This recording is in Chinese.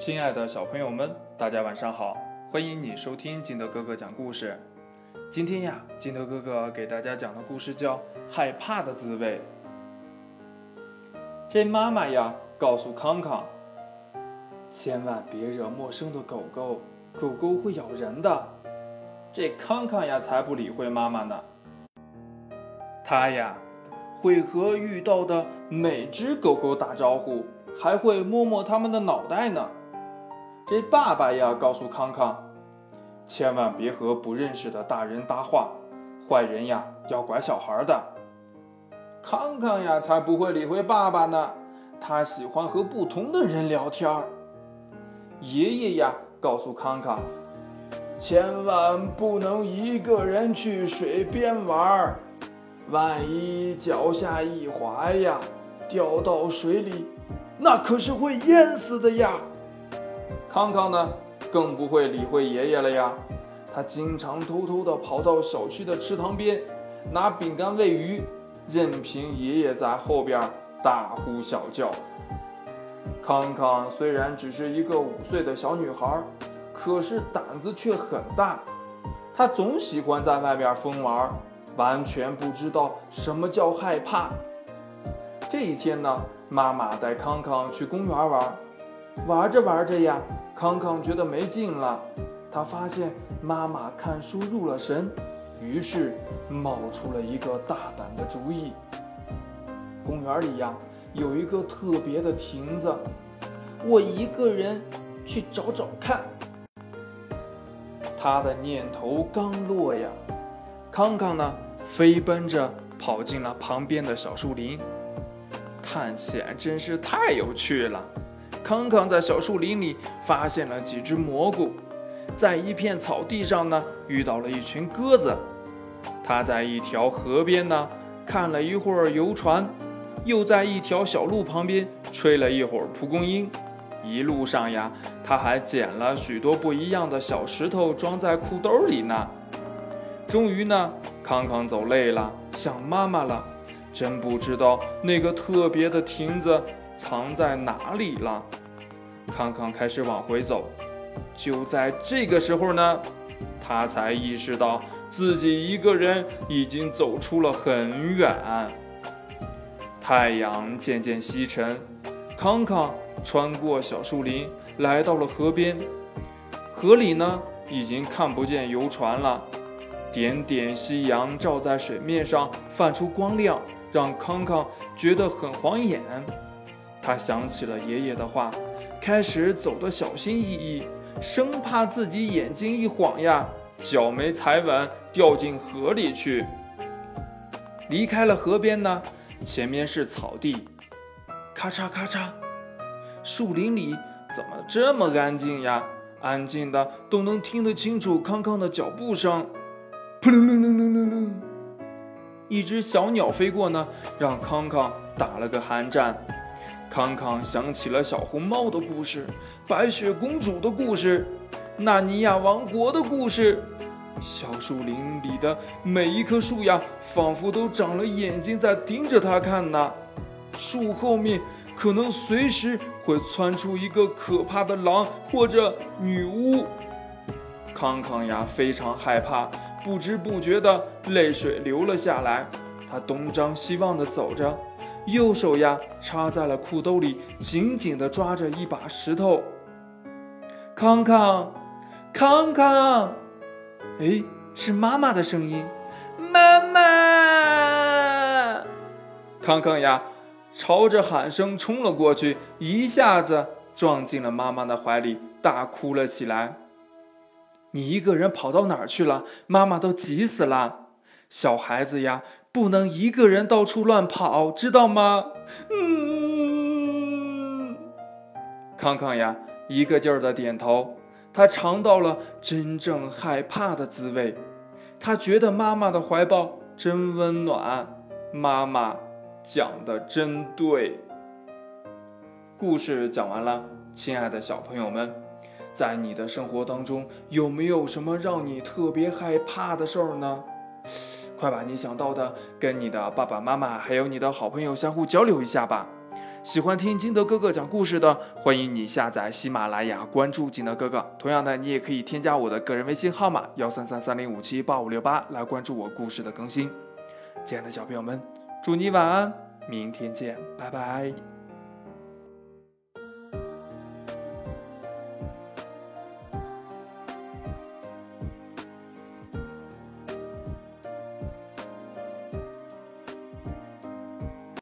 亲爱的小朋友们，大家晚上好！欢迎你收听金德哥哥讲故事。今天呀，金德哥哥给大家讲的故事叫《害怕的滋味》。这妈妈呀，告诉康康，千万别惹陌生的狗狗，狗狗会咬人的。这康康呀，才不理会妈妈呢。他呀，会和遇到的每只狗狗打招呼，还会摸摸它们的脑袋呢。这爸爸呀，告诉康康，千万别和不认识的大人搭话，坏人呀要拐小孩的。康康呀，才不会理会爸爸呢，他喜欢和不同的人聊天儿。爷爷呀，告诉康康，千万不能一个人去水边玩儿，万一脚下一滑呀，掉到水里，那可是会淹死的呀。康康呢，更不会理会爷爷了呀。他经常偷偷地跑到小区的池塘边，拿饼干喂鱼，任凭爷爷在后边大呼小叫。康康虽然只是一个五岁的小女孩，可是胆子却很大。她总喜欢在外面疯玩，完全不知道什么叫害怕。这一天呢，妈妈带康康去公园玩。玩着玩着呀，康康觉得没劲了。他发现妈妈看书入了神，于是冒出了一个大胆的主意。公园里呀，有一个特别的亭子，我一个人去找找看。他的念头刚落呀，康康呢，飞奔着跑进了旁边的小树林。探险真是太有趣了。康康在小树林里发现了几只蘑菇，在一片草地上呢遇到了一群鸽子。他在一条河边呢看了一会儿游船，又在一条小路旁边吹了一会儿蒲公英。一路上呀，他还捡了许多不一样的小石头装在裤兜里呢。终于呢，康康走累了，想妈妈了，真不知道那个特别的亭子。藏在哪里了？康康开始往回走。就在这个时候呢，他才意识到自己一个人已经走出了很远。太阳渐渐西沉，康康穿过小树林，来到了河边。河里呢，已经看不见游船了。点点夕阳照在水面上，泛出光亮，让康康觉得很晃眼。他想起了爷爷的话，开始走得小心翼翼，生怕自己眼睛一晃呀，脚没踩稳，掉进河里去。离开了河边呢，前面是草地，咔嚓咔嚓，树林里怎么这么安静呀？安静的都能听得清楚康康的脚步声。扑棱棱棱棱棱棱，一只小鸟飞过呢，让康康打了个寒战。康康想起了小红帽的故事，白雪公主的故事，纳尼亚王国的故事。小树林里的每一棵树呀，仿佛都长了眼睛在盯着他看呢。树后面可能随时会窜出一个可怕的狼或者女巫。康康呀，非常害怕，不知不觉的泪水流了下来。他东张西望的走着。右手呀插在了裤兜里，紧紧地抓着一把石头。康康，康康，哎，是妈妈的声音，妈妈！康康呀，朝着喊声冲了过去，一下子撞进了妈妈的怀里，大哭了起来。你一个人跑到哪儿去了？妈妈都急死了。小孩子呀。不能一个人到处乱跑，知道吗？嗯，康康呀，一个劲儿的点头。他尝到了真正害怕的滋味，他觉得妈妈的怀抱真温暖。妈妈讲的真对。故事讲完了，亲爱的小朋友们，在你的生活当中有没有什么让你特别害怕的事儿呢？快把你想到的跟你的爸爸妈妈还有你的好朋友相互交流一下吧。喜欢听金德哥哥讲故事的，欢迎你下载喜马拉雅，关注金德哥哥。同样的，你也可以添加我的个人微信号码幺三三三零五七八五六八来关注我故事的更新。亲爱的小朋友们，祝你晚安，明天见，拜拜。